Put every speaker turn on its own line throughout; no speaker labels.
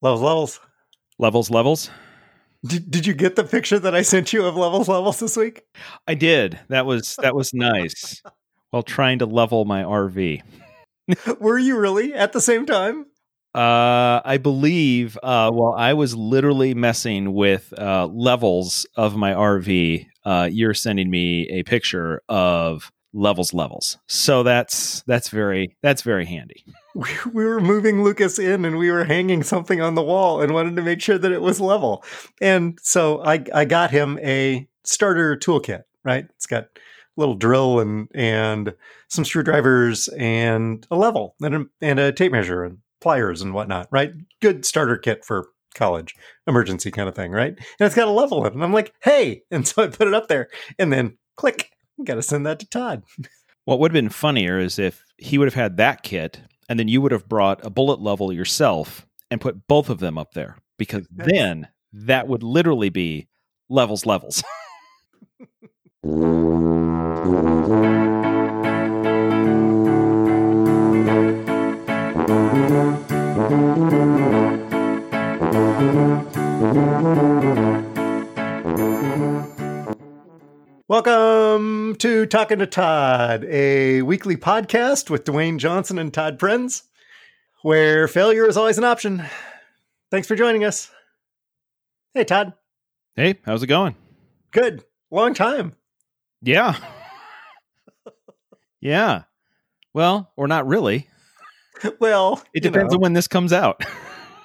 Levels, levels.
Levels, levels.
Did, did you get the picture that I sent you of levels, levels this week?
I did. That was that was nice. While trying to level my RV.
Were you really at the same time?
Uh, I believe. Uh, well, I was literally messing with uh, levels of my RV. Uh, you're sending me a picture of levels, levels. So that's that's very that's very handy.
We, we were moving Lucas in, and we were hanging something on the wall, and wanted to make sure that it was level. And so I I got him a starter toolkit. Right, it's got a little drill and and some screwdrivers and a level and a, and a tape measure and pliers and whatnot, right? Good starter kit for college emergency kind of thing, right? And it's got a level in it. And I'm like, hey. And so I put it up there and then click, got to send that to Todd.
What would have been funnier is if he would have had that kit and then you would have brought a bullet level yourself and put both of them up there because then that would literally be levels, levels.
Welcome to Talking to Todd, a weekly podcast with Dwayne Johnson and Todd Prinz, where failure is always an option. Thanks for joining us. Hey, Todd.
hey, how's it going?
Good. Long time.
Yeah. yeah. Well, or not really.
Well,
It depends
know.
on when this comes out.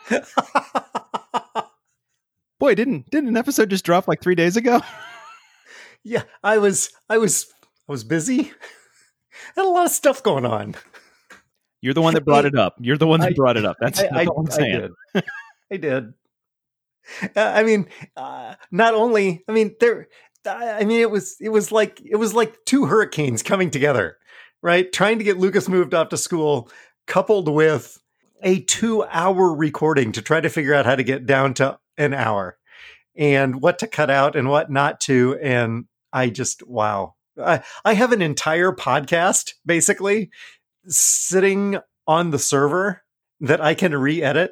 Boy, didn't didn't an episode just drop like three days ago?
Yeah, I was, I was, I was busy. Had a lot of stuff going on.
You're the one that brought it up. You're the one that
I-
brought it up. That's,
I,
that's
I,
all I'm
I
saying.
did. I did. Uh, I mean, uh, not only. I mean, there. I mean, it was it was like it was like two hurricanes coming together, right? Trying to get Lucas moved off to school, coupled with a two-hour recording to try to figure out how to get down to an hour, and what to cut out and what not to. And I just wow, I, I have an entire podcast basically sitting on the server that I can re-edit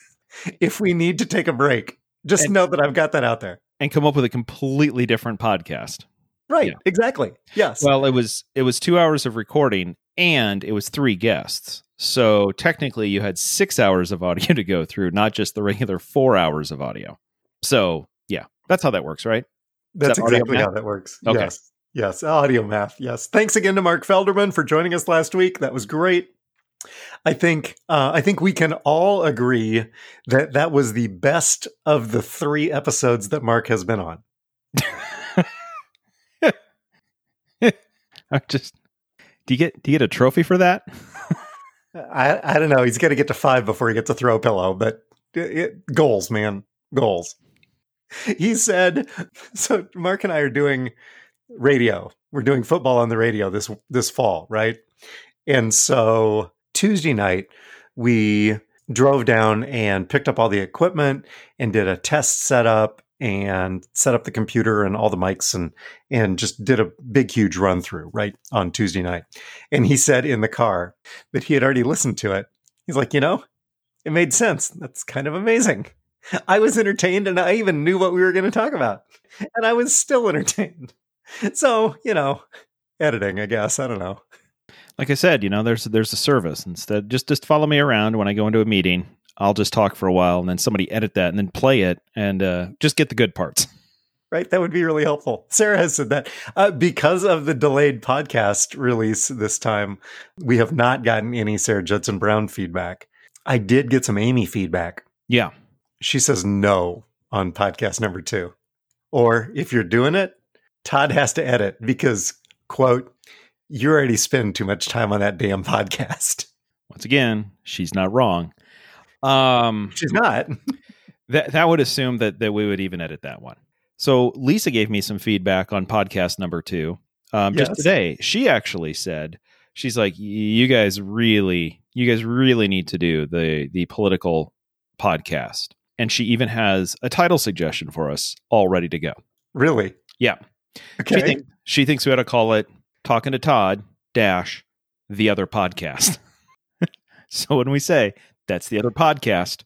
if we need to take a break. Just
And-
know that I've got that out there.
And come up with a completely different podcast.
Right.
Yeah.
Exactly. Yes.
Well, it was it was two hours of recording and it was three guests. So technically you had six hours of audio to go through, not just the regular four hours of audio. So yeah, that's how that works, right?
That's
that
exactly
math?
how that works.
Okay.
Yes. Yes. Audio math. Yes. Thanks again to Mark Felderman for joining us last week. That was great. I think uh, I think we can all agree that that was the best of the three episodes that Mark has been on.
I just do you get do you get a trophy for that?
I I don't know. He's got to get to five before he gets a throw pillow, but it, it, goals, man, goals. He said. So Mark and I are doing radio. We're doing football on the radio this this fall, right? And so Tuesday night we drove down and picked up all the equipment and did a test setup and set up the computer and all the mics and and just did a big huge run through right on Tuesday night. And he said in the car that he had already listened to it. He's like, you know, it made sense. That's kind of amazing. I was entertained and I even knew what we were going to talk about. And I was still entertained. So, you know, editing, I guess. I don't know.
Like I said, you know, there's there's a service. Instead, just just follow me around when I go into a meeting. I'll just talk for a while and then somebody edit that and then play it and uh, just get the good parts.
Right? That would be really helpful. Sarah has said that uh, because of the delayed podcast release this time, we have not gotten any Sarah Judson Brown feedback. I did get some Amy feedback.
Yeah.
She says no on podcast number two. Or if you're doing it, Todd has to edit because, quote, you already spend too much time on that damn podcast.
Once again, she's not wrong. Um,
She's not.
that that would assume that that we would even edit that one. So Lisa gave me some feedback on podcast number two um, just
Yes.
today. She actually said she's like, "You guys really, you guys really need to do the the political podcast." And she even has a title suggestion for us all ready to go.
Really?
Yeah.
Okay.
She, think, she thinks we ought to call it "Talking to Todd" dash the other podcast. so when we say that's the other podcast,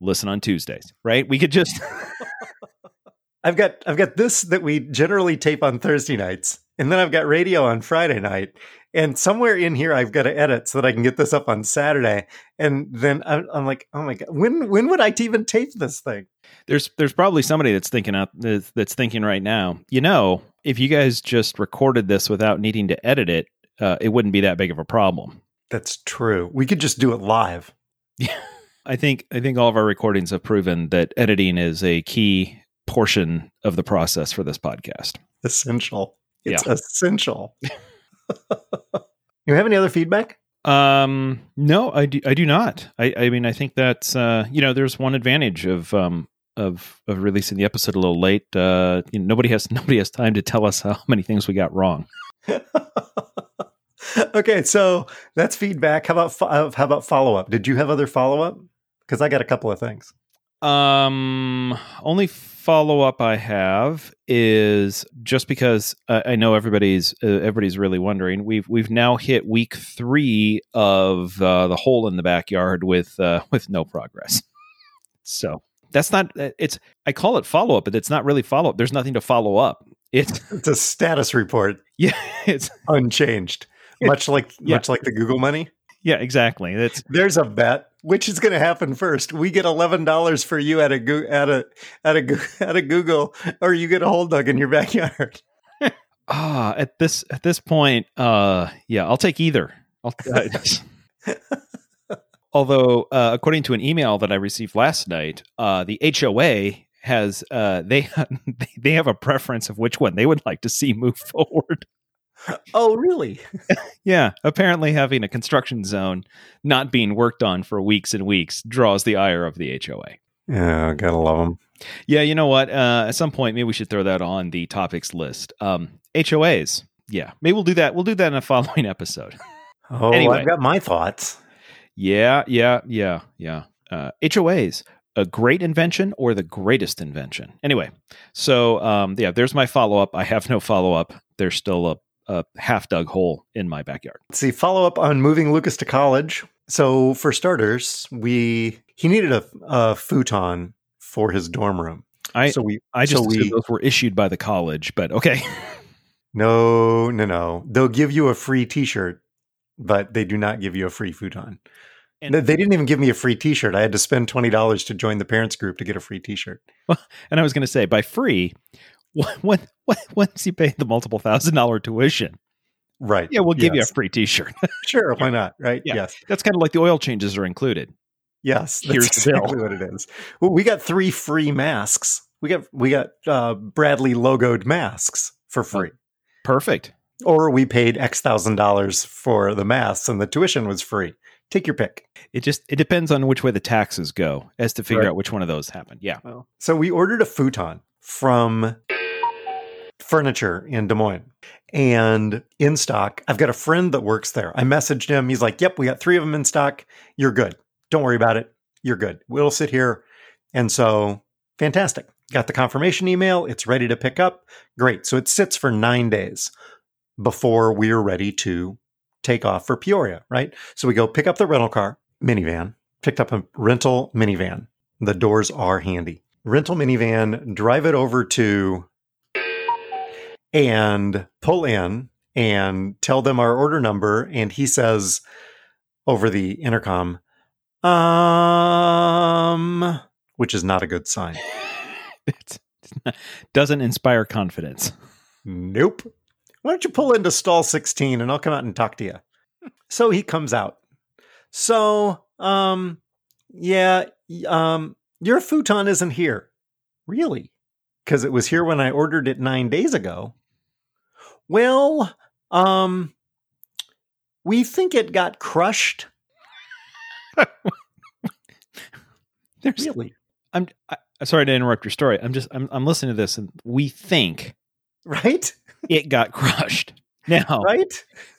listen on Tuesdays, right? We could just
I've got I've got this that we generally tape on Thursday nights, and then I've got radio on Friday night, and somewhere in here I've got to edit so that I can get this up on Saturday. And then I'm, I'm like, oh my god, when when would I even tape this thing?
there's there's probably somebody that's thinking out that's thinking right now. You know, if you guys just recorded this without needing to edit it, uh, it wouldn't be that big of a problem.
That's true. We could just do it live.
I think I think all of our recordings have proven that editing is a key portion of the process for this podcast.
Essential. It's essential. you have any other feedback?
Um, no, I do. I do not. I, I mean, I think that's uh, you know, there's one advantage of um of of releasing the episode a little late. Uh, you know, nobody has nobody has time to tell us how many things we got wrong.
okay, so that's feedback. How about fo- uh, how about follow up? Did you have other follow up? Because I got a couple of things.
Um, only follow up I have is just because uh, I know everybody's uh, everybody's really wondering. We've we've now hit week three of uh, the hole in the backyard with uh, with no progress. So that's not uh, it's. I call it follow up, but it's not really follow up. There's nothing to follow up. It's
It's a status report,
yeah, it's
unchanged. Much like
Yeah.
much like the Google money.
yeah, exactly. That's
There's a bet. Which is going to happen first? We get eleven dollars for you at a at a at a at a Google, or you get a hole dug in your backyard.
ah at this at this point. Uh, yeah, I'll take either. I'll, uh, although uh, according to an email that i received last night uh, the hoa has uh, they they have a preference of which one they would like to see move forward
Oh, really?
yeah apparently having a construction zone not being worked on for weeks and weeks draws the ire of the hoa
Yeah, gotta love them.
yeah you know what uh, at some point maybe we should throw that on the topics list um, hoas yeah maybe we'll do that we'll do that in a following episode
Oh,
Anyway.
I've got my thoughts.
Yeah, yeah, yeah, yeah. Uh, HOAs, a great invention or the greatest invention? Anyway, so um, yeah, there's my follow up. I have no follow up. There's still a, a half dug hole in my backyard.
Let's see, follow up on moving Lucas to college. So, for starters, we he needed a, a futon for his dorm room.
I
so we
I just
so we
those were issued by the college, but okay.
no no no they'll give you a free T-shirt, but they do not give you a free futon.
And-
they didn't even give me a free T-shirt. I had to spend twenty dollars to join the parents group to get a free T-shirt.
Well, and I was going to say by free, when, when, once you pay the multiple thousand dollar tuition,
Right?
yeah, we'll give
Yes.
you a free T-shirt.
Sure, why not? Right?
Yeah.
Yes.
That's kind of like the oil changes are included.
Yes, that's
Here's
exactly what it is. Well, we got three free masks. We got we got uh, Bradley logoed masks for free,
Perfect.
or we paid X thousand dollars for the masks, and the tuition was free. Take your pick.
It just it depends on which way the taxes go as to figure
Right.
out which one of those happened. Yeah.
So we ordered a futon from furniture in Des Moines and in stock. I've got a friend that works there. I messaged him. He's like, Yep, we got three of them in stock. You're good. Don't worry about it. You're good. We'll sit here. And so, fantastic. Got the confirmation email. It's ready to pick up. Great. So it sits for nine days before we're ready to take off for Peoria, right? So we go pick up the rental car, minivan, picked up a rental minivan. The doors are handy. Rental minivan, drive it over to and pull in and tell them our order number. And he says over the intercom, um, which is not a good sign.
It's doesn't inspire confidence.
Nope. Why don't you pull into stall 16 and I'll come out and talk to you? So he comes out. So, um, yeah, um, your futon isn't here. Really? Because it was here when I ordered it nine days ago. Well, um, we think it got crushed.
There's
Really?
I'm I, sorry to interrupt your story. I'm just I'm I'm listening to this and we think
Right?
it got crushed. Now
Right?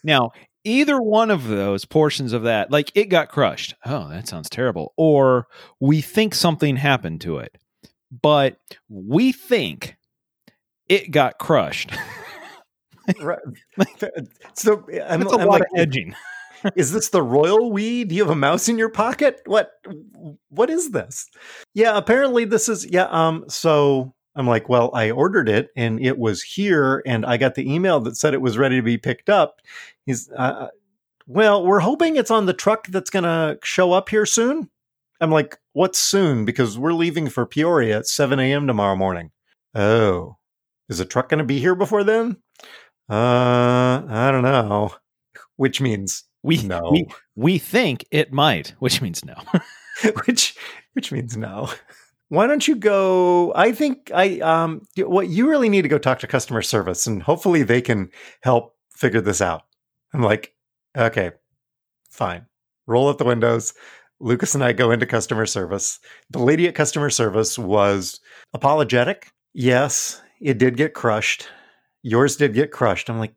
now either one of those portions of that like it got crushed. Oh, that sounds terrible. Or we think something happened to it. But we think it got crushed.
right. So I'm,
That's a
I'm
lot
like,
of edging.
is this the royal we? Do you have a mouse in your pocket? What what is this? Yeah, apparently this is yeah, um so I'm like, well, I ordered it and it was here and I got the email that said it was ready to be picked up. He's uh, well, we're hoping it's on the truck that's going to show up here soon. I'm like, what's soon? Because we're leaving for Peoria at 7 a.m. tomorrow morning. Oh, is the truck going to be here before then? Uh, I don't know. Which means
we
no.
We, we think it might, which means no.
which which means no. Why don't you go? I think I um what you really need to go talk to customer service and hopefully they can help figure this out. I'm like, okay, fine. Roll up the windows. Lucas and I go into customer service. The lady at customer service was apologetic. Yes, it did get crushed. Yours did get crushed. I'm like,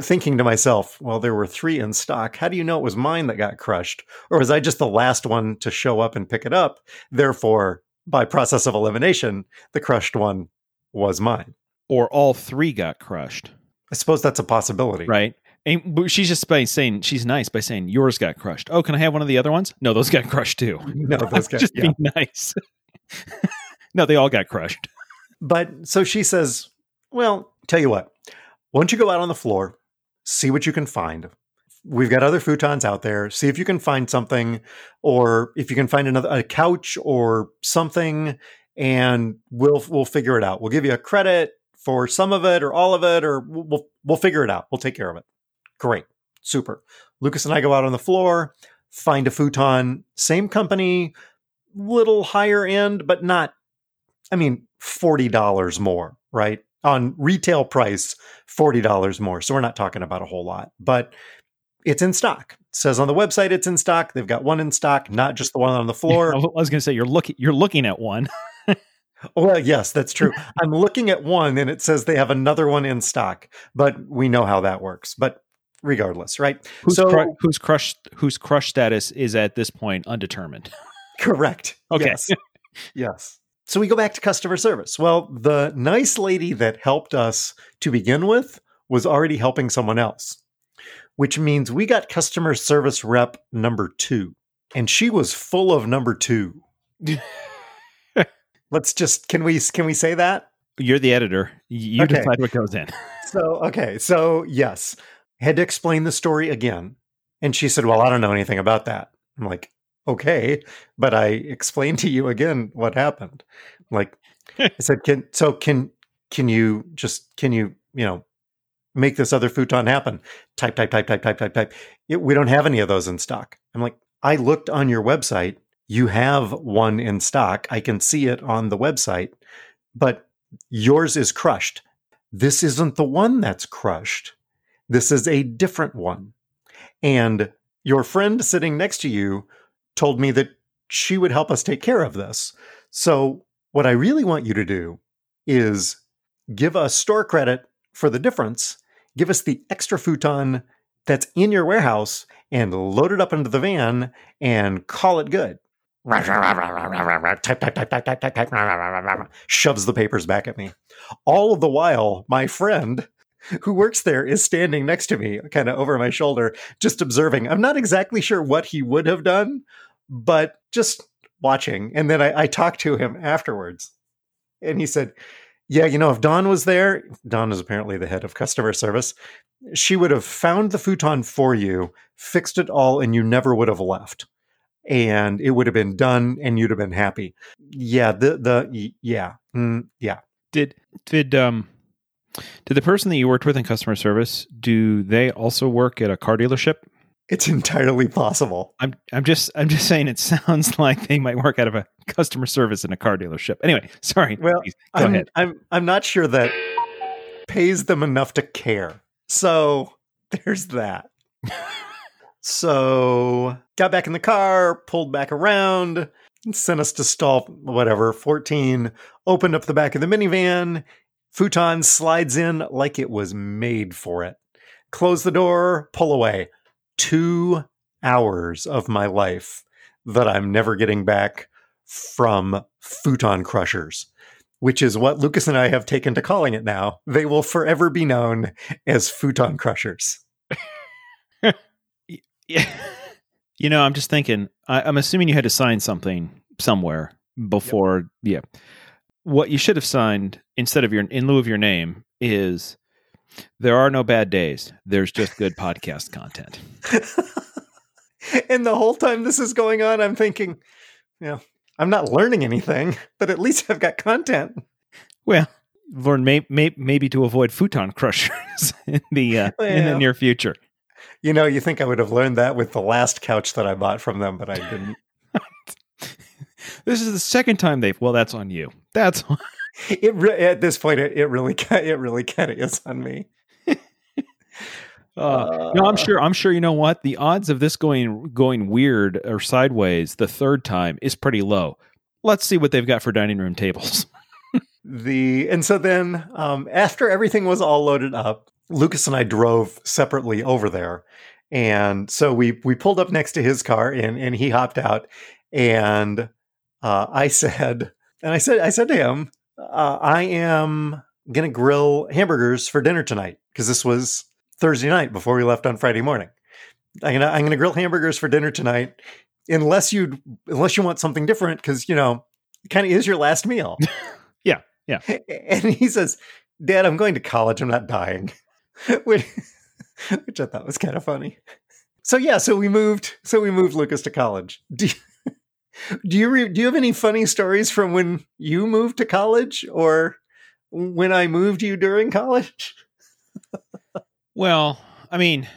thinking to myself, well, there were three in stock. How do you know it was mine that got crushed? Or was I just the last one to show up and pick it up? Therefore, by process of elimination, the crushed one was mine.
Or all three got crushed.
I suppose that's a possibility.
Right. And she's just by saying she's nice by saying yours got crushed. Oh, can I have one of the other ones? No, those got crushed too.
No, those got
just yeah. being nice. no, they all got crushed.
But so she says, "Well, tell you what. Why don't you go out on the floor, see what you can find. We've got other futons out there. See if you can find something, or if you can find another a couch or something, and we'll we'll figure it out. We'll give you a credit for some of it or all of it, or we'll we'll figure it out. We'll take care of it." Great. Super. Lucas and I go out on the floor, find a futon, same company, little higher end, but not, I mean, $40 more, right? On retail price, $40 more. So we're not talking about a whole lot, but it's in stock. It says on the website it's in stock. They've got one in stock, not just the one on the floor.
I was going to say you're looking you're looking at one.
well, yes, that's true. I'm looking at one and it says they have another one in stock, but we know how that works. But regardless, right?
Who's so cru- whose crush whose crush status is at this point undetermined.
Correct.
Okay.
Yes. yes. So we go back to customer service. Well, the nice lady that helped us to begin with was already helping someone else, which means we got customer service rep number two, and she was full of number two. Let's just can we can we say that?
You're the editor. You okay. decide what goes in.
so okay, so yes, had to explain the story again. And she said, Well, I don't know anything about that. I'm like, Okay, but I explained to you again what happened. Like, I said, Can so can can you just can you, you know, make this other futon happen? Type, type, type, type, type, type, type. It, we don't have any of those in stock. I'm like, I looked on your website. You have one in stock. I can see it on the website, but yours is crushed. This isn't the one that's crushed. This is a different one. And your friend sitting next to you told me that she would help us take care of this. So, what I really want you to do is give us store credit for the difference, give us the extra futon that's in your warehouse, and load it up into the van and call it good. shoves the papers back at me. All of the while, my friend who works there is standing next to me, kind of over my shoulder, just observing. I'm not exactly sure what he would have done, but just watching. And then I, I talked to him afterwards, and he said, Yeah, you know, if Dawn was there, Dawn is apparently the head of customer service, she would have found the futon for you, fixed it all, and you never would have left. And it would have been done, and you'd have been happy. Yeah, the the yeah, mm, yeah.
Did did um did the person that you worked with in customer service do they also work at a car dealership?
It's entirely possible.
I'm I'm just I'm just saying it sounds like they might work out of a customer service in a car dealership. Anyway, sorry.
Well, go I'm, ahead. I'm I'm not sure that pays them enough to care. So there's that. so got back in the car, pulled back around, sent us to stall whatever 14, opened up the back of the minivan, Futon slides in like it was made for it. Close the door, pull away. Two hours of my life that I'm never getting back from futon crushers, which is what Lucas and I have taken to calling it now. They will forever be known as futon crushers.
Yeah. You know, I'm just thinking. I, I'm assuming you had to sign something somewhere before. Yeah. What you should have signed instead of your in lieu of your name is there are no bad days. There's just good podcast content.
and the whole time this is going on, I'm thinking, you know, I'm not learning anything, but at least I've got content.
Well, learn may, may, maybe to avoid futon crushers in the uh, in the near future.
You know, you think I would have learned that with the last couch that I bought from them, but I didn't.
This is the second time they've. Well, that's on you. That's on,
It re- at this point, it, it really, ki- it really kind of is on me.
Uh, no, I'm sure. I'm sure. You know what? The odds of this going going weird or sideways the third time is pretty low. Let's see what they've got for dining room tables.
the and so then um, after everything was all loaded up, Lucas and I drove separately over there, and so we we pulled up next to his car and and he hopped out, and uh, I said and I said I said to him, uh, I am gonna grill hamburgers for dinner tonight because this was Thursday night before we left on Friday morning. I'm gonna I'm gonna grill hamburgers for dinner tonight, unless you unless you want something different because you know it kind of is your last meal.
Yeah, yeah.
And he says, "Dad, I'm going to college. I'm not dying," which, which I thought was kind of funny. So yeah, so we moved. So we moved Lucas to college. Do you, do you re, do you have any funny stories from when you moved to college or when I moved you during college?
Well, I mean,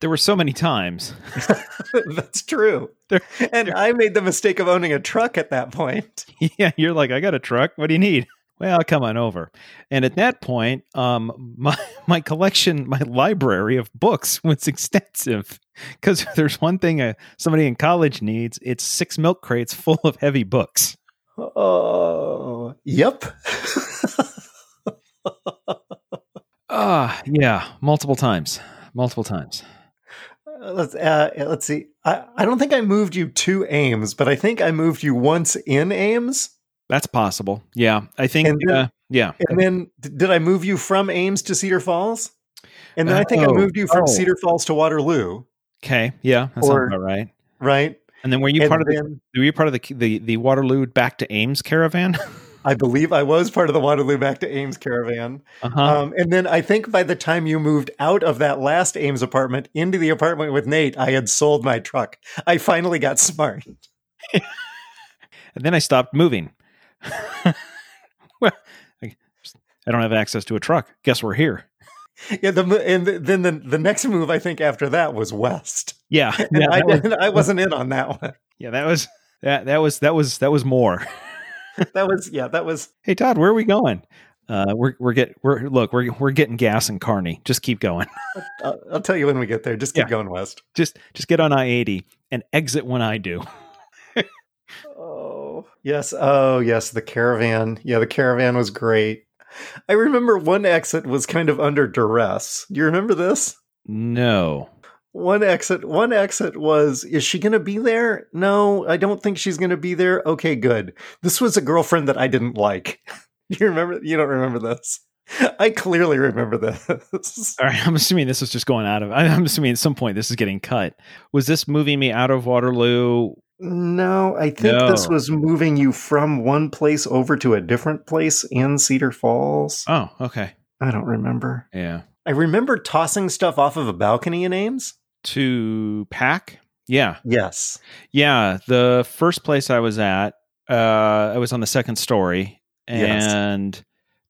there were so many times.
That's true.
There-
and I made the mistake of owning a truck at that point.
yeah, you're like, I got a truck. What do you need? Well, come on over. And at that point, um, my my collection, my library of books was extensive. Because there's one thing uh, somebody in college needs, it's six milk crates full of heavy books.
Oh, yep.
Ah, yeah, multiple times, multiple times.
Uh, let's uh, let's see. I, I don't think I moved you to Ames, but I think I moved you once in Ames.
That's possible. Yeah, I think.
And then-
uh, yeah,
And then did I move you from Ames to Cedar Falls? And then I think I
Oh,
moved you from
oh.
Cedar Falls to Waterloo,
okay, yeah, that
Or-
sounds about right.
right?
And then were you
and
part of the were you part of the the the Waterloo back to Ames caravan?
I believe I was part of the Waterloo back to Ames caravan.
uh huh.
Um, and then I think by the time you moved out of that last Ames apartment into the apartment with Nate, I had sold my truck. I finally got smart.
and then I stopped moving. well, I, I don't have access to a truck. Guess we're here.
Yeah, the and then the the next move I think after that was west.
Yeah,
And
yeah,
I,
was,
I wasn't in on that one.
yeah, that was that that was that was that was more.
That was yeah, that was
Hey Todd, where are we going? Uh, we're we're get we're look we're we're getting gas in Kearney. Just keep going.
I'll, I'll tell you when we get there. Just keep
Yeah.
going west.
Just just get on I eighty and exit when I do.
Oh yes, oh yes, the caravan. Yeah, the caravan was great. I remember one exit was kind of under duress. Do you remember this?
No.
One exit, one exit was, is she going to be there? No, I don't think she's going to be there. Okay, good. This was a girlfriend that I didn't like. you remember? You don't remember this? I clearly remember this.
All right, I'm assuming this is just going out of. I'm assuming at some point this is getting cut. Was this moving me out of Waterloo?
No, I think this was moving you from one place over to a different place in Cedar Falls.
Oh, okay.
I don't remember.
Yeah.
I remember tossing stuff off of a balcony in Ames.
To pack? Yeah.
Yes.
Yeah. The first place I was at, uh, I was on the second story,
Yes.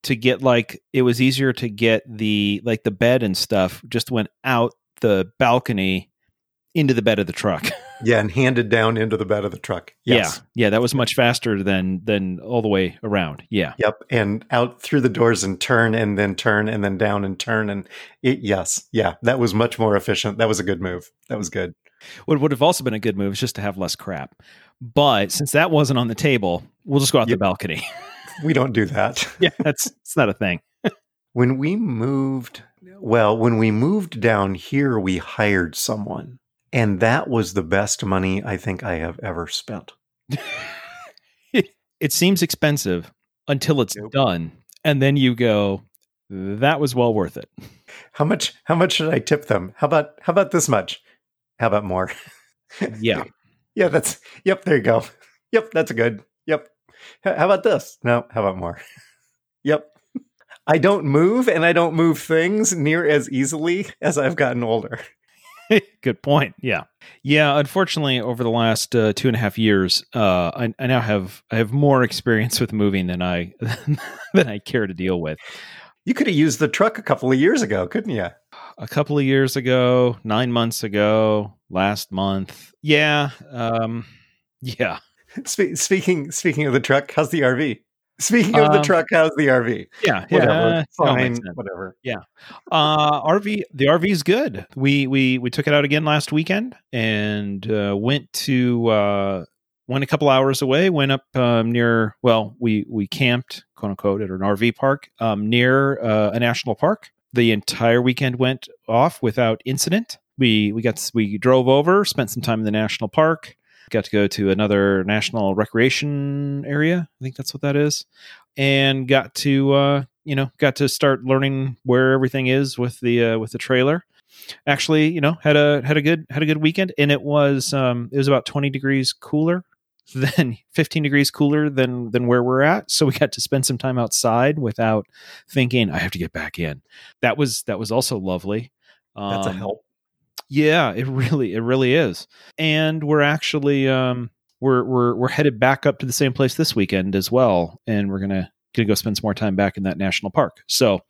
To get like it was easier to get the like the bed and stuff just went out the balcony into the bed of the truck.
Yeah, and handed down into the bed of the truck. Yes.
Yeah. Yeah. That was much faster than than all the way around. Yeah.
Yep. And out through the doors and turn and then turn and then down and turn. And it, yes. Yeah. That was much more efficient. That was a good move. That was good.
What would have also been a good move is just to have less crap. But since that wasn't on the table, we'll just go out
Yep.
the balcony.
We don't do that.
yeah, that's it's not a thing.
When we moved, well, when we moved down here, we hired someone. And that was the best money I think I have ever spent.
It seems expensive until it's
Nope.
done, and then you go, "That was well worth it."
How much how much should I tip them? How about how about this much? How about more?
Yeah.
yeah, that's yep, there you go. Yep, that's a good. Yep. How about this? No, how about more? yep. I don't move and I don't move things near as easily as I've gotten older.
Good point. Yeah, yeah. Unfortunately, over the last uh, two and a half years, uh, I, I now have I have more experience with moving than I than I care to deal with.
You could have used the truck a couple of years ago, couldn't you?
A couple of years ago, nine months ago, last month. Yeah, um, yeah.
Spe- speaking speaking of the truck, how's the RV? Speaking of the
Um,
truck, how's the RV?
Yeah,
Whatever,
yeah,
fine, whatever.
Uh, RV, the RV is good. We we we took it out again last weekend and uh, went to uh, went a couple hours away. Went up um, near. Well, we we camped, quote unquote, at an RV park um, near uh, a national park. The entire weekend went off without incident. We we got we drove over, spent some time in the national park. Got to go to another national recreation area. I think that's what that is, and got to uh, you know got to start learning where everything is with the uh, with the trailer actually you know had a had a good had a good weekend and it was um it was about 20 degrees cooler than 15 degrees cooler than than where we're at so we got to spend some time outside without thinking i have to get back in that was that was also lovely
That's a
Um,
help.
Yeah, it really it really is. And we're actually um we're we're we're headed back up to the same place this weekend as well and we're going to going to go spend some more time back in that national park. So,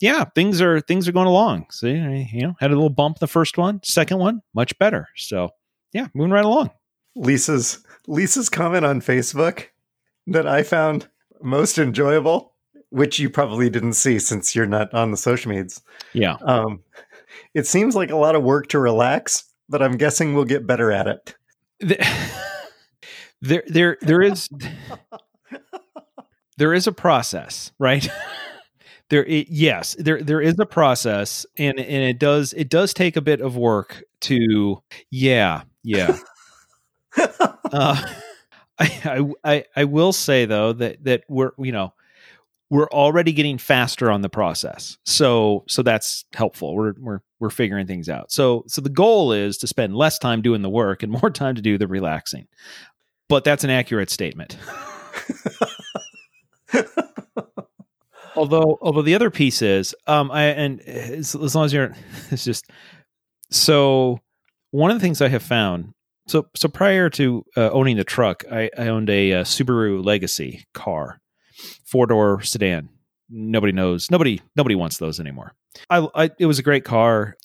yeah, things are things are going along. See, you know, had a little bump the first one, second one, much better. So, yeah, moving right along.
Lisa's Lisa's comment on Facebook that I found most enjoyable, which you probably didn't see since you're not on the social medias.
Yeah.
Um, it seems like a lot of work to relax, but I'm guessing we'll get better at it.
There there there is there is a process, right? there it, yes, there there is a process and and it does it does take a bit of work to yeah, yeah. Uh, I, I I I will say though that that we're you know we're already getting faster on the process. So so that's helpful. We're we're we're figuring things out. So so the goal is to spend less time doing the work and more time to do the relaxing. But that's an accurate statement. although although the other piece is um I and as, as long as you're it's just so one of the things I have found so so prior to uh, owning the truck I, I owned a, uh Subaru Legacy car four door sedan nobody knows nobody nobody wants those anymore I, I it was a great car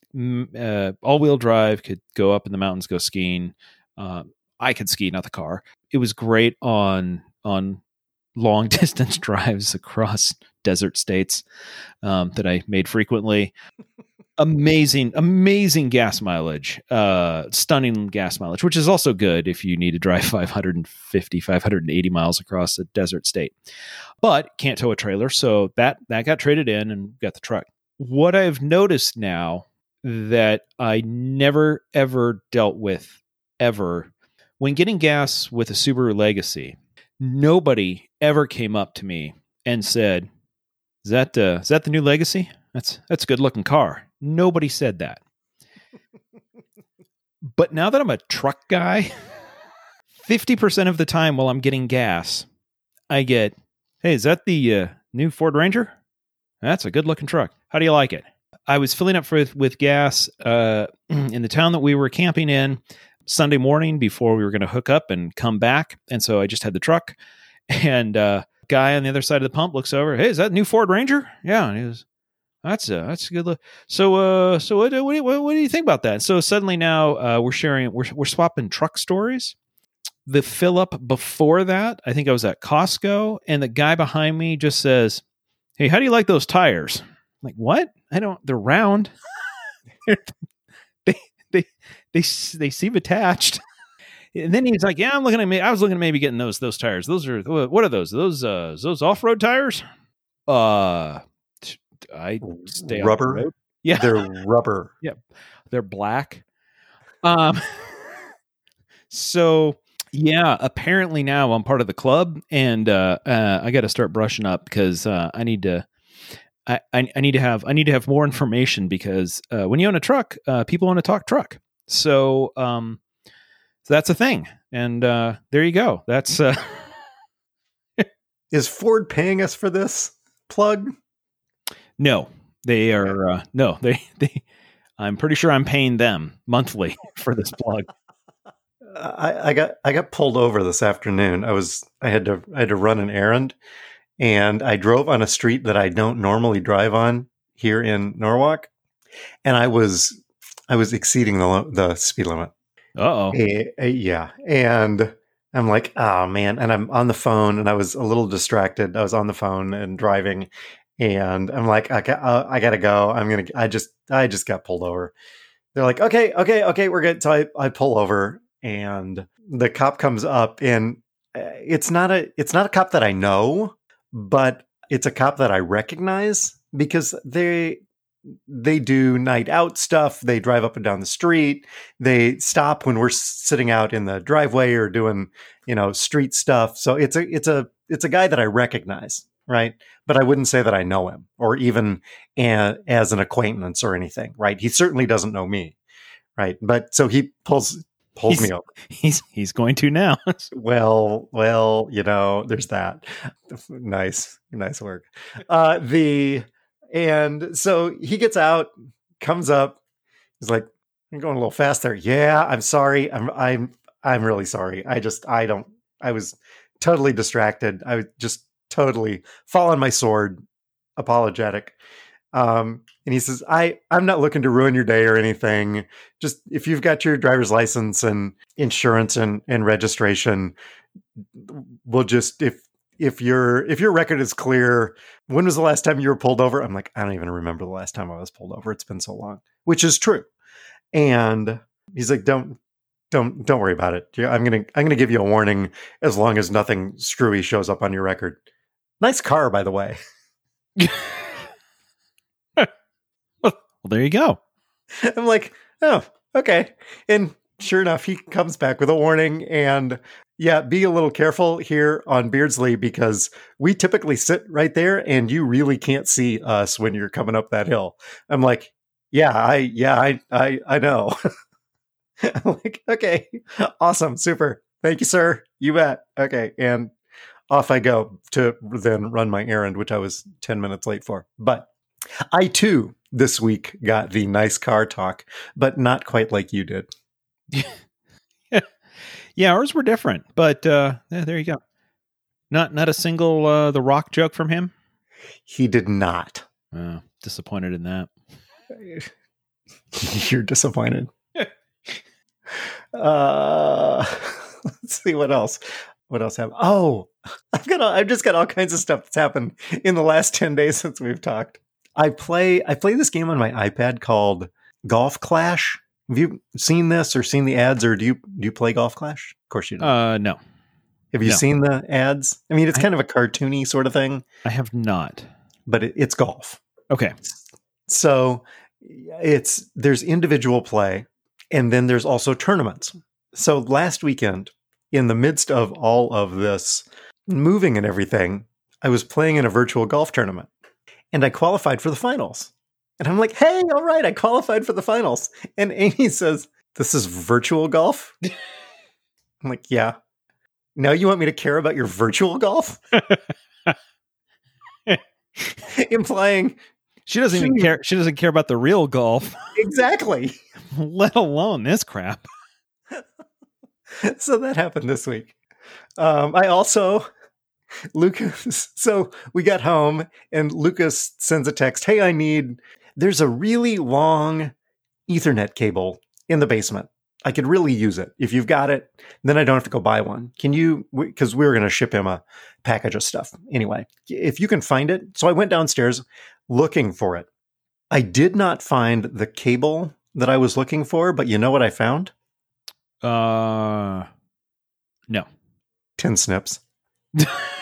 uh, all wheel drive could go up in the mountains go skiing uh, I could ski not the car it was great on on long distance drives across desert states um, that I made frequently. amazing, amazing gas mileage, uh, stunning gas mileage, which is also good if you need to drive 550, 580 miles across a desert state. But can't tow a trailer, so that that got traded in and got the truck. What I've noticed now that I never ever dealt with ever when getting gas with a Subaru Legacy, nobody ever came up to me and said, "Is that uh, is that the new Legacy? That's that's a good looking car." Nobody said that. but now that I'm a truck guy, fifty percent of the time while I'm getting gas, I get, "Hey, is that the uh, new Ford Ranger? That's a good looking truck. How do you like it?" I was filling up with with gas uh, in the town that we were camping in Sunday morning before we were going to hook up and come back, and so I just had the truck. And uh, guy on the other side of the pump looks over. Hey, is that new Ford Ranger? Yeah, and he was. That's a that's a good look. So uh, so what what do you, what, what do you think about that? So suddenly now uh, we're sharing we're we're swapping truck stories. The fill up before that, I think I was at Costco, and the guy behind me just says, "Hey, how do you like those tires?" I'm like what? I don't. They're round. they they they they seem attached. And then he's like, "Yeah, I'm looking at me. I was looking at maybe getting those those tires. Those are what are those? Those uh those off road tires? Uh, I stay the
rubber.
road. Yeah,
They're rubber. Yeah.
They're black. Um, so yeah, apparently now I'm part of the club, and uh, uh I got to start brushing up because uh, I need to. I, I I need to have I need to have more information because uh, when you own a truck, uh, people want to talk truck, so um, so that's a thing, and uh, there you go. That's uh,
Is Ford paying us for this plug?
no, they are uh, no, they they. I'm pretty sure I'm paying them monthly for this plug.
I, I got I got pulled over this afternoon. I was I had to I had to run an errand, and I drove on a street that I don't normally drive on here in Norwalk, and I was I was exceeding the the speed limit.
Uh oh.
Yeah, and I'm like, oh man, and I'm on the phone, and I was a little distracted. I was on the phone and driving, and I'm like, I got, uh, I gotta go. I'm gonna. I just I just got pulled over. They're like, okay, okay, okay, we're good. So I I pull over, and the cop comes up, and uh, it's not a it's not a cop that I know, but it's a cop that I recognize because they they do night out stuff. They drive up and down the street. They stop when we're sitting out in the driveway or doing, you know, street stuff. So it's a it's a it's a guy that I recognize, right? But I wouldn't say that I know him or even a, as an acquaintance or anything, right? He certainly doesn't know me, right? But so he pulls pulls
He's-
me over.
He's he's going to now.
Well, well, you know, there's that. nice, nice work. Uh, the and so he gets out, comes up. He's like, "You're going a little fast there." Yeah, I'm sorry. I'm I'm I'm really sorry. I just I don't. I was totally distracted. I was just totally fall on my sword. Apologetic. Um, and he says, "I I'm not looking to ruin your day or anything. Just if you've got your driver's license and insurance and and registration, we'll just if if your if your record is clear. When was the last time you were pulled over? I'm like, I don't even remember the last time I was pulled over. It's been so long, which is true. And he's like, don't don't don't worry about it. I'm gonna I'm gonna give you a warning as long as nothing screwy shows up on your record. Nice car, by the way.
well, there you go.
I'm like, oh, okay. And sure enough, he comes back with a warning. And yeah, be a little careful here on Beardsley because we typically sit right there and you really can't see us when you're coming up that hill. I'm like, yeah, I, yeah, I, I, I know. I'm like, okay, awesome, super. Thank you, sir. You bet. Okay. And off I go to then run my errand, which I was 10 minutes late for. But I too this week got the nice car talk, but not quite like you did.
Yeah, ours were different, but uh, yeah, there you go. Not not a single uh, the Rock joke from him.
He did not.
Uh, disappointed in that.
You're disappointed. uh, let's see what else. What else happened? Oh, I've got. All, I've just got all kinds of stuff that's happened in the last ten days since we've talked. I play. I play this game on my iPad called Golf Clash. Have you seen this or seen the ads, or do you do you play Golf Clash? Of course you do.
Uh, no,
Have you
no.
seen the ads? I mean, it's
I-
kind of a cartoony sort of thing,
I have not.
but it, it's golf.
Okay.
So it's there's individual play and then there's also tournaments. So last weekend, in the midst of all of this moving and everything, I was playing in a virtual golf tournament and I qualified for the finals. And I'm like, hey, all right, I qualified for the finals. And Amy says, This is virtual golf? I'm like, Yeah. Now you want me to care about your virtual golf? Implying
She doesn't even care. She doesn't care about the real golf,
exactly.
let alone this crap.
so that happened this week. Um, I also, Lucas, so we got home and Lucas sends a text Hey, I need, there's a really long Ethernet cable in the basement. I could really use it. If you've got it, then I don't have to go buy one. Can you, because we were going to ship him a package of stuff. Anyway, if you can find it. So I went downstairs looking for it. I did not find the cable that I was looking for, but you know what I found?
Uh, no.
tin snips.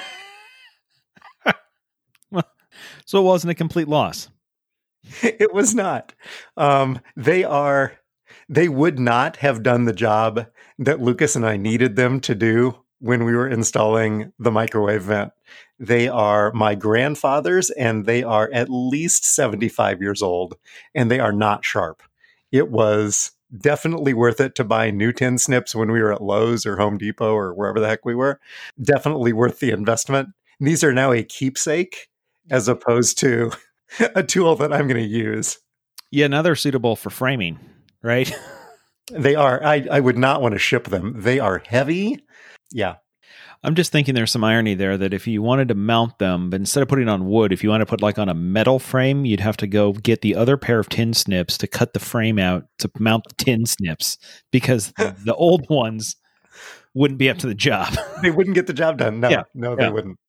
So it wasn't a complete loss.
it was not. Um, they are. They would not have done the job that Lucas and I needed them to do when we were installing the microwave vent. They are my grandfather's, and they are at least seventy-five years old, and they are not sharp. It was definitely worth it to buy new tin snips when we were at Lowe's or Home Depot or wherever the heck we were. Definitely worth the investment. These are now a keepsake as opposed to a tool that I'm going to use.
Yeah, now they're suitable for framing, right?
They are. I, I would not want to ship them. They are heavy. Yeah.
I'm just thinking there's some irony there that if you wanted to mount them, but instead of putting on wood, if you want to put like on a metal frame, you'd have to go get the other pair of tin snips to cut the frame out to mount the tin snips because the old ones wouldn't be up to the job.
they wouldn't get the job done. No,
Yeah.
no, they
Yeah.
wouldn't.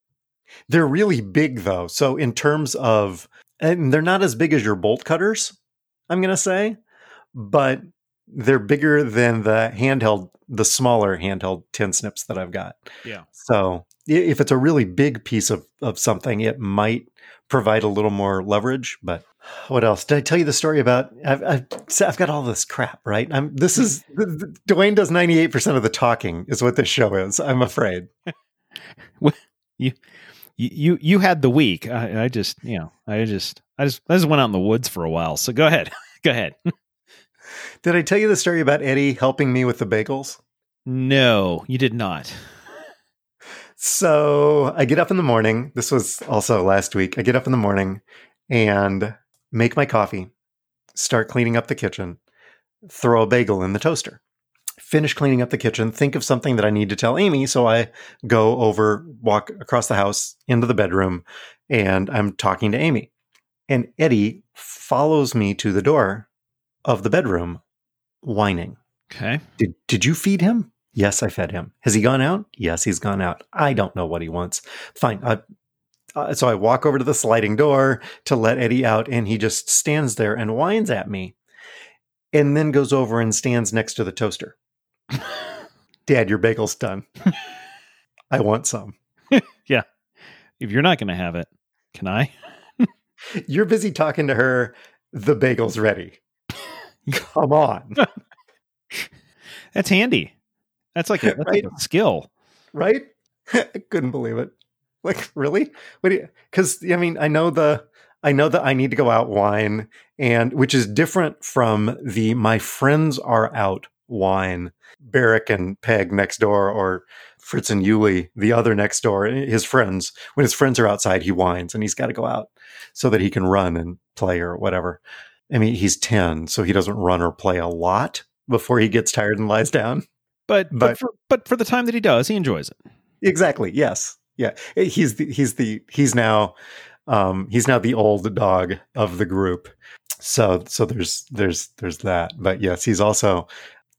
They're really big though. So in terms of, and they're not as big as your bolt cutters, I'm going to say, but they're bigger than the handheld, the smaller handheld tin snips that I've got.
Yeah.
So if it's a really big piece of, of something, it might provide a little more leverage. But what else? Did I tell you the story about? I've, I've, I've got all this crap, right? I'm, this is, Dwayne does 98% of the talking, is what this show is, I'm afraid.
you you you had the week. I, I just you know I just I just I just went out in the woods for a while. So go ahead, go ahead.
Did I tell you the story about Eddie helping me with the bagels?
No, you did not.
So I get up in the morning. This was also last week. I get up in the morning and make my coffee, start cleaning up the kitchen, throw a bagel in the toaster. Finish cleaning up the kitchen, think of something that I need to tell Amy. So I go over, walk across the house into the bedroom, and I'm talking to Amy. And Eddie follows me to the door of the bedroom, whining.
Okay.
Did did you feed him? Yes, I fed him. Has he gone out? Yes, he's gone out. I don't know what he wants. Fine. I, uh, so I walk over to the sliding door to let Eddie out, and he just stands there and whines at me, and then goes over and stands next to the toaster. Dad, your bagel's done. I want some. Yeah.
If you're not going to have it, can I?
You're busy talking to her. The bagel's ready. Come on,
That's handy. That's like a, that's like a skill.
right? I couldn't believe it. Like, really? What do you? Because I mean, I know the, I know that I need to go out wine, and which is different from the my friends are out wine. Barrick and Peg next door, or Fritz and Yuli, the other next door, his friends. When his friends are outside, he whines, and he's got to go out so that he can run and play or whatever. I mean, he's ten, so he doesn't run or play a lot before he gets tired and lies down.
But but
But-
for, but for the time that he does, he enjoys it.
Exactly. Yes. Yeah. He's the he's the he's now um he's now the old dog of the group. So so there's there's there's that. But yes, he's also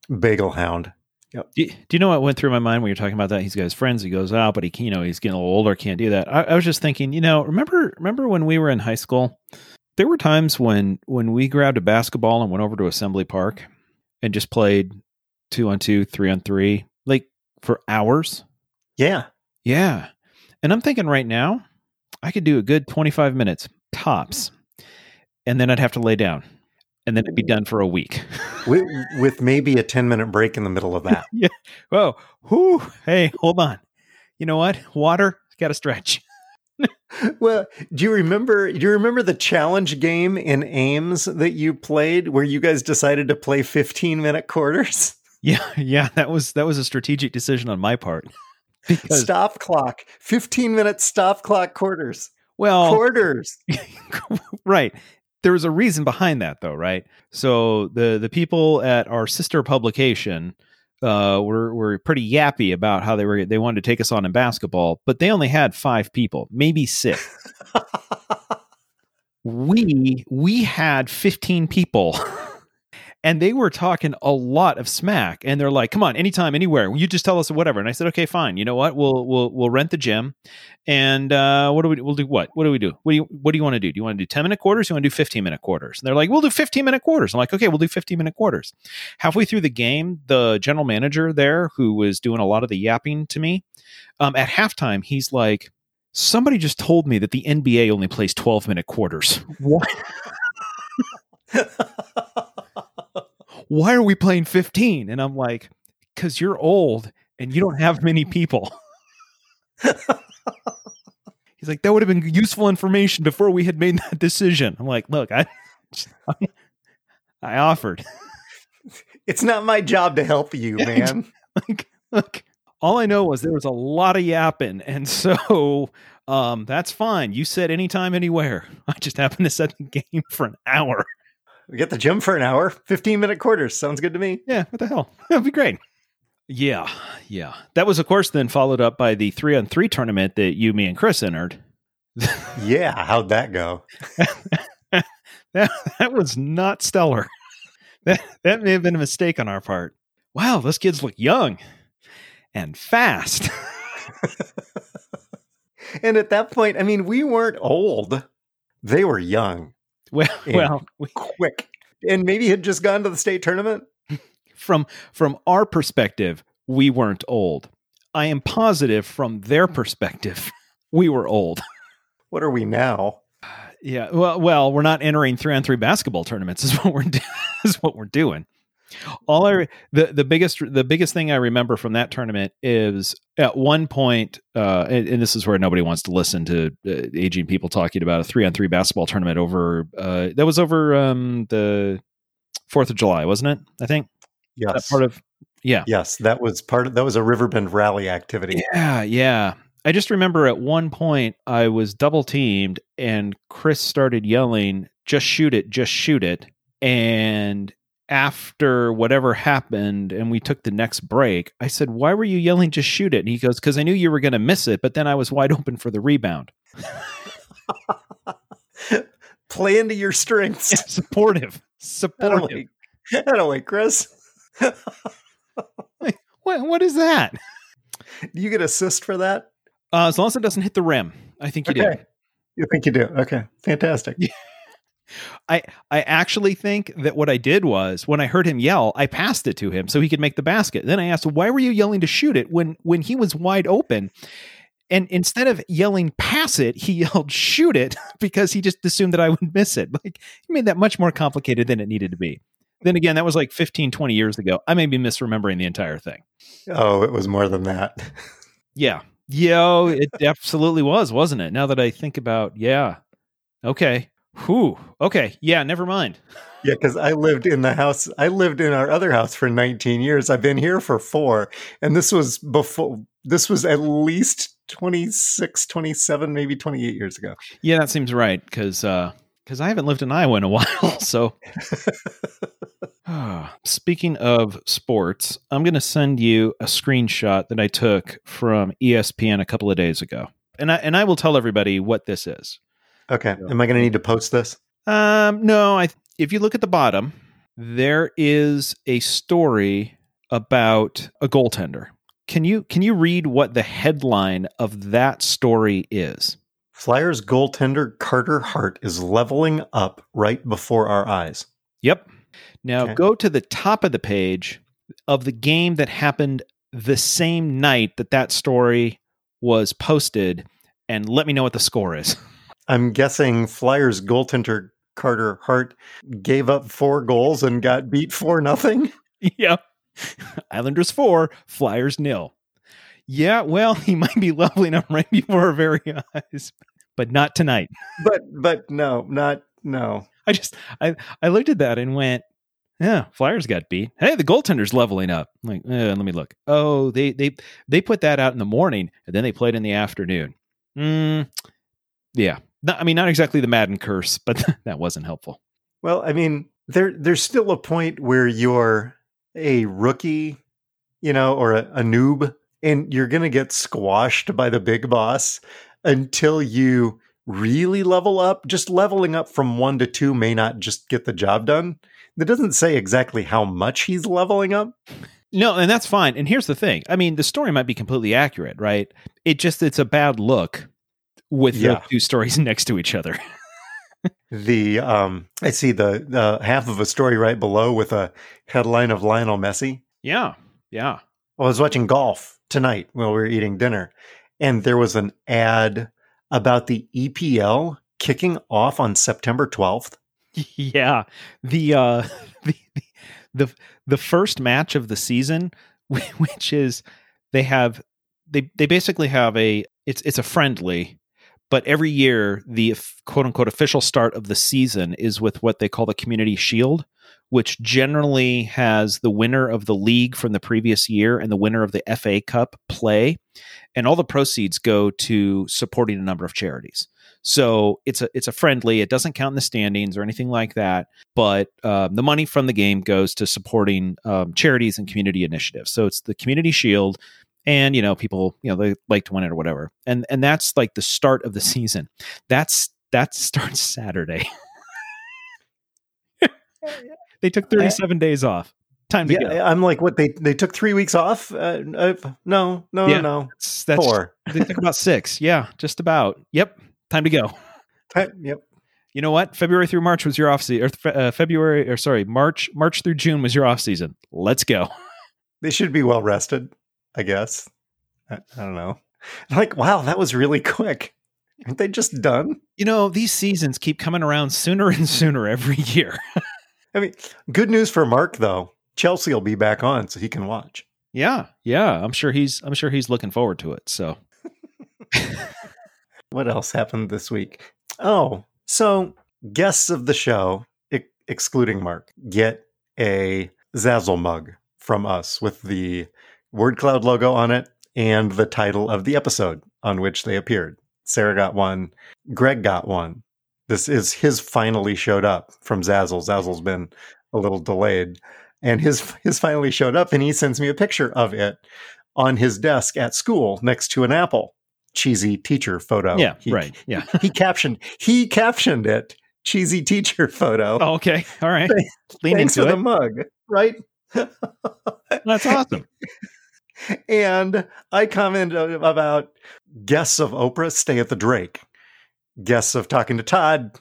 bagel hound.
Do you, do you know what went through my mind when you're talking about that? He's got his friends. He goes out, but he you know he's getting a little older, can't do that. I, I was just thinking, you know, remember remember when we were in high school? There were times when when we grabbed a basketball and went over to Assembly Park and just played two on two, three on three, like for hours.
Yeah.
Yeah, and I'm thinking right now, I could do a good 25 minutes tops, and then I'd have to lay down, and then it'd be done for a week.
With, with maybe a 10 minute break in the middle of that.
yeah Whoa, whoo, hey, hold on. You know what? Water, got to stretch.
well, do you remember do you remember the challenge game in Ames that you played where you guys decided to play 15 minute quarters?
Yeah, yeah, that was that was a strategic decision on my part. Because
Stop clock. 15 minute stop clock quarters.
well,
Quarters.
right. There was a reason behind that though, right? So the the people at our sister publication uh, were were pretty yappy about how they were they wanted to take us on in basketball, but they only had five people, maybe six. we we had 15 people and they were talking a lot of smack and they're like come on anytime anywhere. You just tell us whatever. And i said okay fine. You know what? We'll we'll we'll rent the gym and uh what do we do? we'll do what? What do we do? What do you what do you want to do? Do you want to do 10 minute quarters? You want to do 15 minute quarters? And they're like we'll do 15 minute quarters. I'm like okay we'll do 15 minute quarters. Halfway through the game the general manager there who was doing a lot of the yapping to me um, at halftime he's like somebody just told me that the nba only plays 12 minute quarters. What why are we playing 15 and i'm like because you're old and you don't have many people he's like that would have been useful information before we had made that decision i'm like look i i offered
It's not my job to help you,
Yeah,
man.
like, look, all I know was there was a lot of yapping, and so um, that's fine. You said anytime, anywhere. I just happened to set the game for an hour.
We get the gym for an hour, 15 minute quarters. Sounds good to me.
Yeah, what the hell? That'd be great. Yeah, yeah. That was, of course, then followed up by the three on three tournament that you, me, and Chris entered.
Yeah, how'd that go?
That that was not stellar. That that may have been a mistake on our part. Wow, those kids look young and fast.
And at that point, I mean, we weren't old. They were young,
well, well, we,
quick, and maybe had just gone to the state tournament.
from from our perspective, we weren't old. I am positive from their hmm. perspective, we were old.
What are we now?
Yeah, well, well, we're not entering three on three basketball tournaments. Is what we're do- is what we're doing. All I the the biggest the biggest thing I remember from that tournament is at one point, uh, and, and this is where nobody wants to listen to uh, aging people talking about a three on three basketball tournament over. Uh, that was over um, the Fourth of July, wasn't it? I think that
Yes.
part of yeah.
yes, that was part of that was a Riverbend rally activity.
Yeah, yeah. I just remember at one point I was double teamed and Chris started yelling, just shoot it, just shoot it. And after whatever happened and we took the next break, I said, Why were you yelling, just shoot it? And he goes, Because I knew you were going to miss it, but then I was wide open for the rebound.
Play into your strengths.
Supportive.
Don't
Supportive.
like, I don't like Chris.
What, what is that?
Do you get assist for that?
Uh, as long as it doesn't hit the rim, I think you do.
Okay. You think you do? Okay, fantastic.
I I actually think that what I did was when I heard him yell, I passed it to him so he could make the basket. Then I asked, "Why were you yelling to shoot it when when he was wide open?" And instead of yelling pass it, he yelled shoot it because he just assumed that I would miss it. Like he made that much more complicated than it needed to be. Then again, that was like 15, 20 years ago. I may be misremembering the entire thing.
Oh, it was more than that.
Yeah. Yo, it absolutely was, wasn't it? Now that I think about, yeah. Okay. Whew. Okay. Yeah, never mind.
Yeah, because I lived in the house. I lived in our other house for 19 years. I've been here for four. And this was before, this was at least 26, 27, maybe 28 years ago.
Yeah, that seems right because uh because I haven't lived in Iowa in a while. So, speaking of sports, I'm going to send you a screenshot that I took from ESPN a couple of days ago, and I and I will tell everybody what this is.
Okay. Am I going to need to post this?
Um, no, I if you look at the bottom, there is a story about a goaltender. Can you can you read what the headline of that story is?
Flyers goaltender Carter Hart is leveling up right before our eyes.
Yep. Now
Okay.
go to the top of the page of the game that happened the same night that that story was posted and let me know what the score is.
I'm guessing Flyers goaltender Carter Hart gave up four goals and got beat for nothing.
yep. Islanders 4, Flyers nil. Yeah, well, he might be leveling up right before our very eyes, but not tonight.
But but no, not no.
I just I I looked at that and went, yeah, Flyers got beat. Hey, the goaltender's leveling up. I'm like, eh, let me look. Oh, they they they put that out in the morning and then they played in the afternoon. Mm, yeah, Not- I mean, not exactly the Madden curse, but that wasn't helpful.
Well, I mean, there there's still a point where you're a rookie, you know, or a, a noob, and you're gonna get squashed by the big boss until you really level up. Just leveling up from one to two may not just get the job done. That doesn't say exactly how much he's leveling up.
No, and that's fine. And here's the thing. I mean, the story might be completely accurate, right? It just it's a bad look with
Yeah.
the two stories next to each other.
The um, I see the the half of a story right below with a headline of Lionel Messi.
yeah. Yeah.
I was watching golf tonight while we were eating dinner, and there was an ad about the EPL kicking off on September 12th.
Yeah, the uh, the the the first match of the season, which is they have they they basically have a it's it's a friendly, but every year the quote unquote official start of the season is with what they call the Community Shield, which generally has the winner of the league from the previous year and the winner of the FA Cup play, and all the proceeds go to supporting a number of charities. So it's a it's a friendly. It doesn't count in the standings or anything like that. But um, the money from the game goes to supporting um, charities and community initiatives. So it's the Community Shield, and you know people you know they like to win it or whatever. And and that's like the start of the season. That's that starts Saturday. they took 37 days off. Time to
yeah,
go.
I'm like, what? They they took three weeks off? Uh, uh, no, no,
Yeah.
no,
That's, that's
four.
they took about six. Yeah, just about. Yep. Time to go.
Yep.
You know what? February through March was your off season, or uh, February, or sorry, March, March through June was your off season. Let's go.
They should be well rested, I guess. I, I don't know. Like, wow, that was really quick. Aren't they just done?
You know, these seasons keep coming around sooner and sooner every year.
I mean, good news for Mark though. Chelsea will be back on, so he can watch.
yeah, yeah. I'm sure he's, I'm sure he's looking forward to it. So,
What else happened this week? Oh, so guests of the show, e- excluding Mark, get a Zazzle mug from us with the word cloud logo on it and the title of the episode on which they appeared. Sarah got one, Greg got one. This is his finally showed up from Zazzle. Zazzle's been a little delayed, and his his finally showed up, and he sends me a picture of it on his desk at school next to an apple. Cheesy teacher photo.
yeah,
He-
right. Yeah.
he captioned he captioned it cheesy teacher photo
Oh, okay. All right. Lean
thanks
into
for
it.
the mug right
That's awesome.
And i commented about guests of oprah stay at the drake guests of talking to todd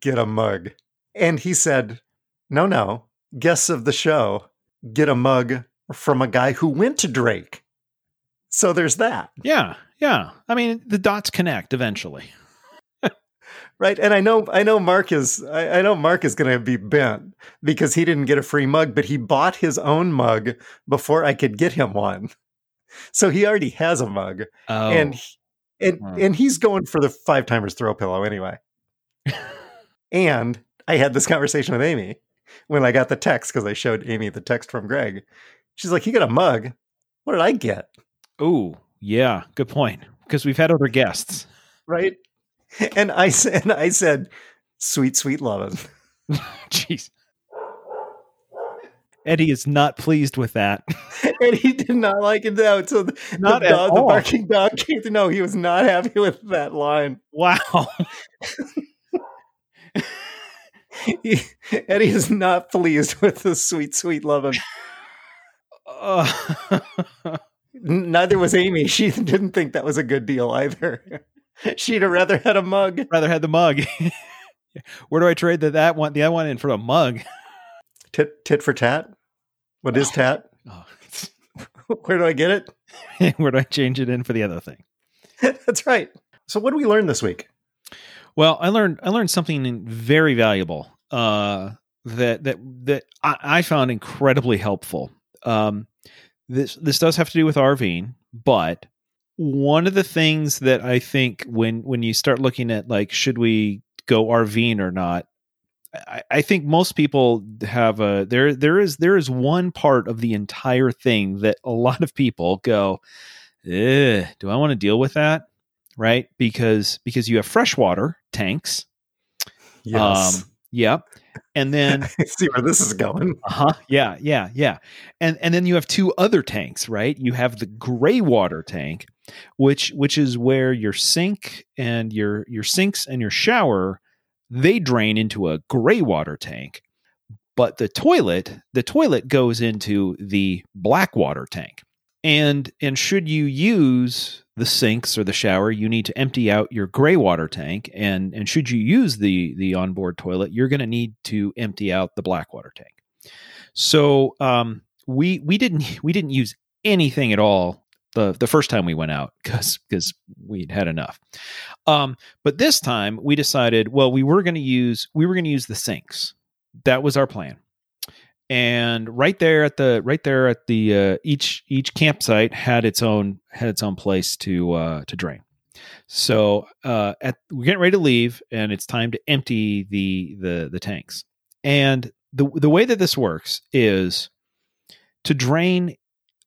get a mug and he said no no guests of the show get a mug from a guy who went to drake so there's that
Yeah. Yeah. I mean, the dots connect eventually.
Right. And I know I know Mark is I, I know Mark is gonna be bent because he didn't get a free mug, but he bought his own mug before I could get him one. So he already has a mug.
Oh,
And and
Hmm.
and he's going for the five timers throw pillow anyway. and I had this conversation with Amy when I got the text because I showed Amy the text from Greg. She's like, You got a mug. What did I get?
oh, yeah. Good point. Because we've had other guests.
Right. And I said and I said, sweet, sweet lovin'.
Jeez. Eddie is not pleased with that.
and he did not like it though. So the,
Not
the,
at
dog, the
all.
barking dog came to know he was not happy with that line.
Wow.
He, Eddie is not pleased with the sweet, sweet loving.
Uh,
Neither was Amy. She didn't think that was a good deal either. She'd have rather had a mug.
rather had the mug. Where do I trade the, that one? The other one in for a mug.
Tit, tit for tat. What is tat?
Oh.
Where do I get it?
Where do I change it in for the other thing?
That's right. So, what did we learn this week?
Well, I learned I learned something very valuable uh, that that that I, I found incredibly helpful. Um, this this does have to do with RVing, but one of the things that I think when when you start looking at like should we go RVing or not, I, I think most people have a there there is there is one part of the entire thing that a lot of people go, "Eh, do I want to deal with that? Right? Because because you have freshwater tanks.
Yes.
Um, yeah. And then
see where this is going.
uh-huh, yeah, yeah, yeah. And and then you have two other tanks, right? You have the gray water tank, which which is where your sink and your your sinks and your shower they drain into a gray water tank. But the toilet, the toilet goes into the black water tank. And and should you use the sinks or the shower, you need to empty out your gray water tank. And and should you use the the onboard toilet, you're going to need to empty out the black water tank. So um, we we didn't we didn't use anything at all the the first time we went out because because we'd had enough. Um, but this time we decided, well, we were going to use we were going to use the sinks. That was our plan. And right there at the right there at the uh, each each campsite had its own had its own place to uh, to drain. So uh, at we're getting ready to leave, and it's time to empty the the the tanks. And the the way that this works is to drain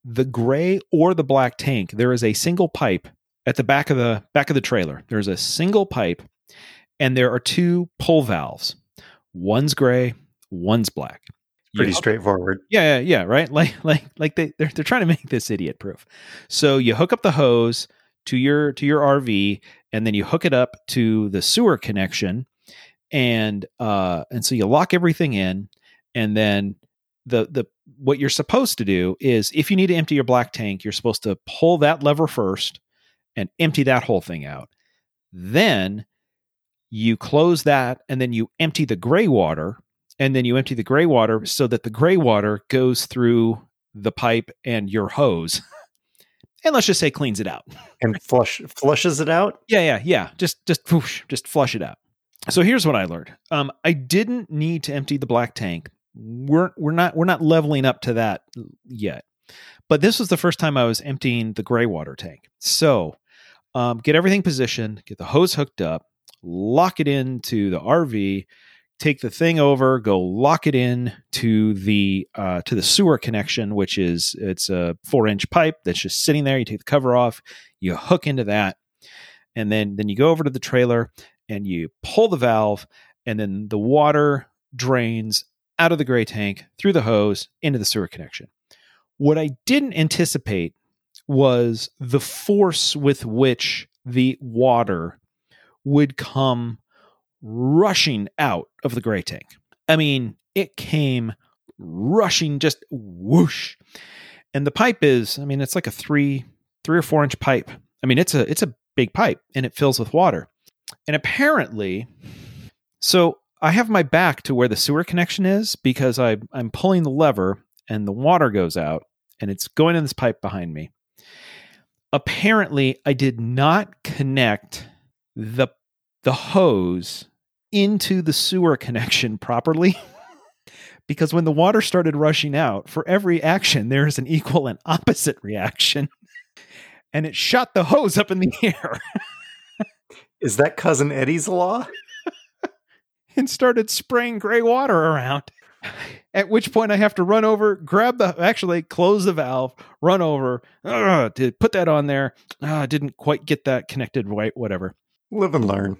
the gray or the black tank. There is a single pipe at the back of the back of the trailer. There's a single pipe, and there are two pull valves. One's gray, one's black.
Pretty
hook-
straightforward.
Yeah, yeah, yeah, right. Like, like, like they they're they're trying to make this idiot proof. So you hook up the hose to your to your RV, and then you hook it up to the sewer connection, and uh, and so you lock everything in, and then the the what you're supposed to do is if you need to empty your black tank, you're supposed to pull that lever first and empty that whole thing out. Then you close that, and then you empty the gray water and then you empty the gray water so that the gray water goes through the pipe and your hose and let's just say cleans it out
And flush flushes it out.
yeah yeah yeah just just whoosh, just flush it out so here's what i learned um, i didn't need to empty the black tank we're we're not we're not leveling up to that yet but this was the first time i was emptying the gray water tank so um, get everything positioned get the hose hooked up lock it into the rv take the thing over, go lock it in to the uh, to the sewer connection, which is it's a four inch pipe that's just sitting there. You take the cover off, you hook into that, and then then you go over to the trailer and you pull the valve, and then the water drains out of the gray tank through the hose into the sewer connection. What I didn't anticipate was the force with which the water would come rushing out of the gray tank. I mean, it came rushing just whoosh. And the pipe is, I mean, it's like a three, three or four inch pipe. I mean, it's a it's a big pipe and it fills with water. And apparently, so I have my back to where the sewer connection is because I I'm pulling the lever and the water goes out and it's going in this pipe behind me. Apparently, I did not connect the the hose into the sewer connection properly. because when the water started rushing out, for every action, there is an equal and opposite reaction. And it shot the hose up in the air
Is that cousin Eddie's law?
And started spraying gray water around. At which point, I have to run over, grab the, actually close the valve, run over, uh, to put that on there. Uh, didn't quite get that connected right, whatever.
Live and learn.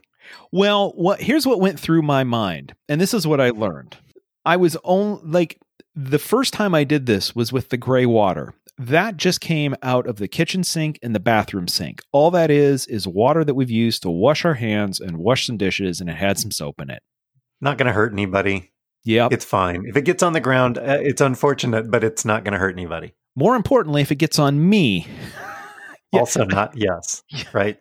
Well, what here's what went through my mind, and this is what I learned. I was only like the first time I did this was with the gray water. That just came out of the kitchen sink and the bathroom sink. All that is is water that we've used to wash our hands and wash some dishes, and it had some soap in it.
Not going to hurt anybody.
Yep.
It's fine. If it gets on the ground, uh, it's unfortunate, but it's not going to hurt anybody.
More importantly, if it gets on me, Yeah.
Also, not yes, right?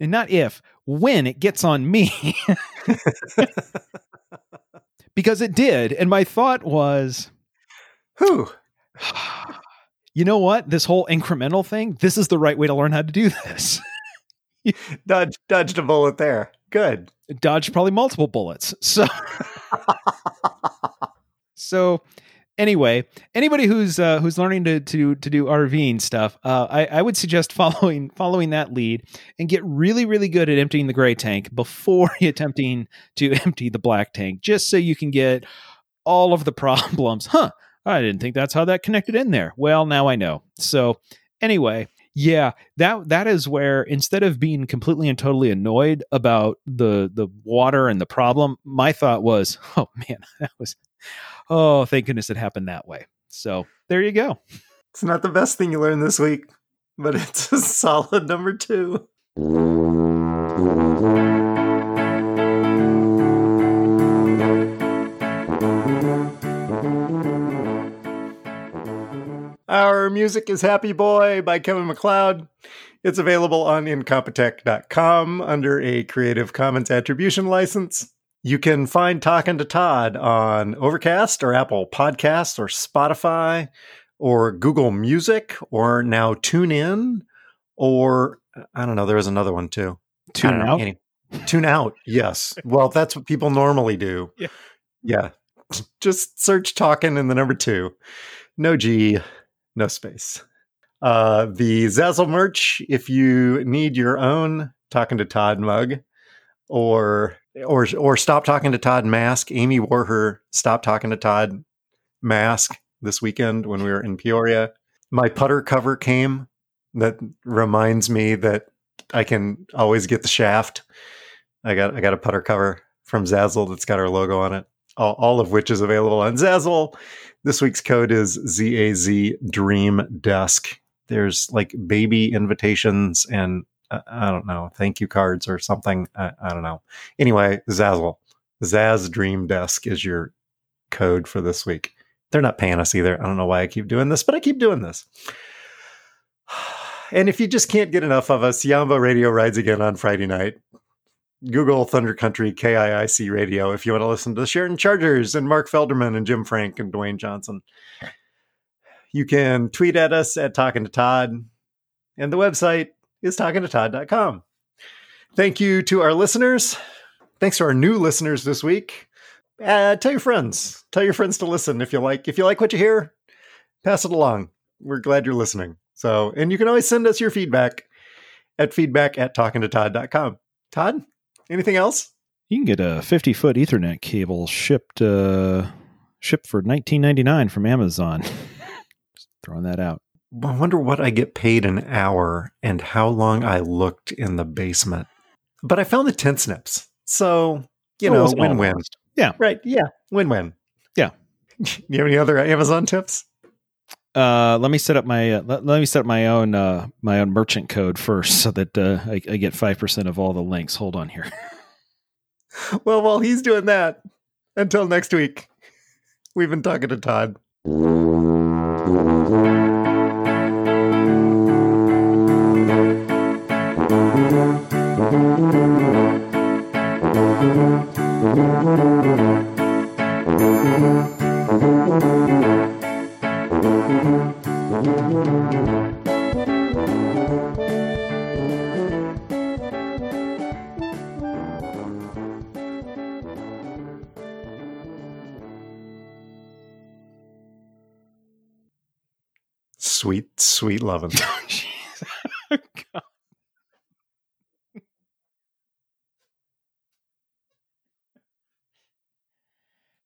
and not if, when it gets on me, because it did. And my thought was,
Whew.
you know what? This whole incremental thing, this is the right way to learn how to do this.
Dodge, dodged a bullet there. Good.
Dodged probably multiple bullets. So, so anyway, anybody who's uh, who's learning to to to do RVing stuff, uh, I, I would suggest following following that lead and get really really good at emptying the gray tank before attempting to empty the black tank, just so you can get all of the problems. Huh? I didn't think that's how that connected in there. Well, now I know. So anyway, yeah, that that is where instead of being completely and totally annoyed about the the water and the problem, my thought was, oh man, that was oh, thank goodness it happened that way. So, there you go.
It's not the best thing you learned this week, but it's a solid number 2. Music is Happy Boy by Kevin MacLeod. It's available on Incompetech.com under a Creative Commons Attribution license. You can find Talking to Todd on Overcast or Apple Podcasts or Spotify or Google Music or now TuneIn or I don't know, there was another one too.
Tune out.
any- Tune out. Yes. Well, that's what people normally do.
Yeah.
Yeah. Just search talking in the number two. No G, no space. Uh, the Zazzle merch, if you need your own Talking to Todd mug or or or stop talking to Todd mask. Amy wore her stop talking to Todd mask this weekend when we were in Peoria. My putter cover came that reminds me that I can always get the shaft. I got I got a putter cover from Zazzle that's got our logo on it. All, of which is available on Zazzle. This week's code is ZAZ Dream Desk. There's like baby invitations and uh, I don't know, thank you cards or something. I, I don't know. Anyway, Zazzle, Zaz Dream Desk is your code for this week. They're not paying us either. I don't know why I keep doing this, but I keep doing this. And if you just can't get enough of us, Yamba Radio rides again on Friday night. Google Thunder Country KIIC Radio if you want to listen to the Sheraton Chargers and Mark Felderman and Jim Frank and Dwayne Johnson. You can tweet at us at Talking to Todd, and the website is talkingtotodd.com. Thank you to our listeners. Thanks to our new listeners this week. Uh, tell your friends. Tell your friends to listen if you like. If you like what you hear, pass it along. We're glad you're listening. So, and you can always send us your feedback at feedback at talkingtotodd.com. Todd, anything else?
You can get a 50 foot Ethernet cable shipped uh, shipped for 19.99 from Amazon. Just throwing that out.
I wonder what I get paid an hour and how long I looked in the basement. But I found the tin snips. So, you know, win win.
Yeah.
Right. Yeah. Win win.
Yeah.
you have any other Amazon tips?
Uh, let me set up my uh, let, let me set up my own uh, my own merchant code first, so that uh, I, I get five percent of all the links. Hold on here.
Well, while he's doing that, until next week, we've been talking to Todd. Sweet, sweet lovin'.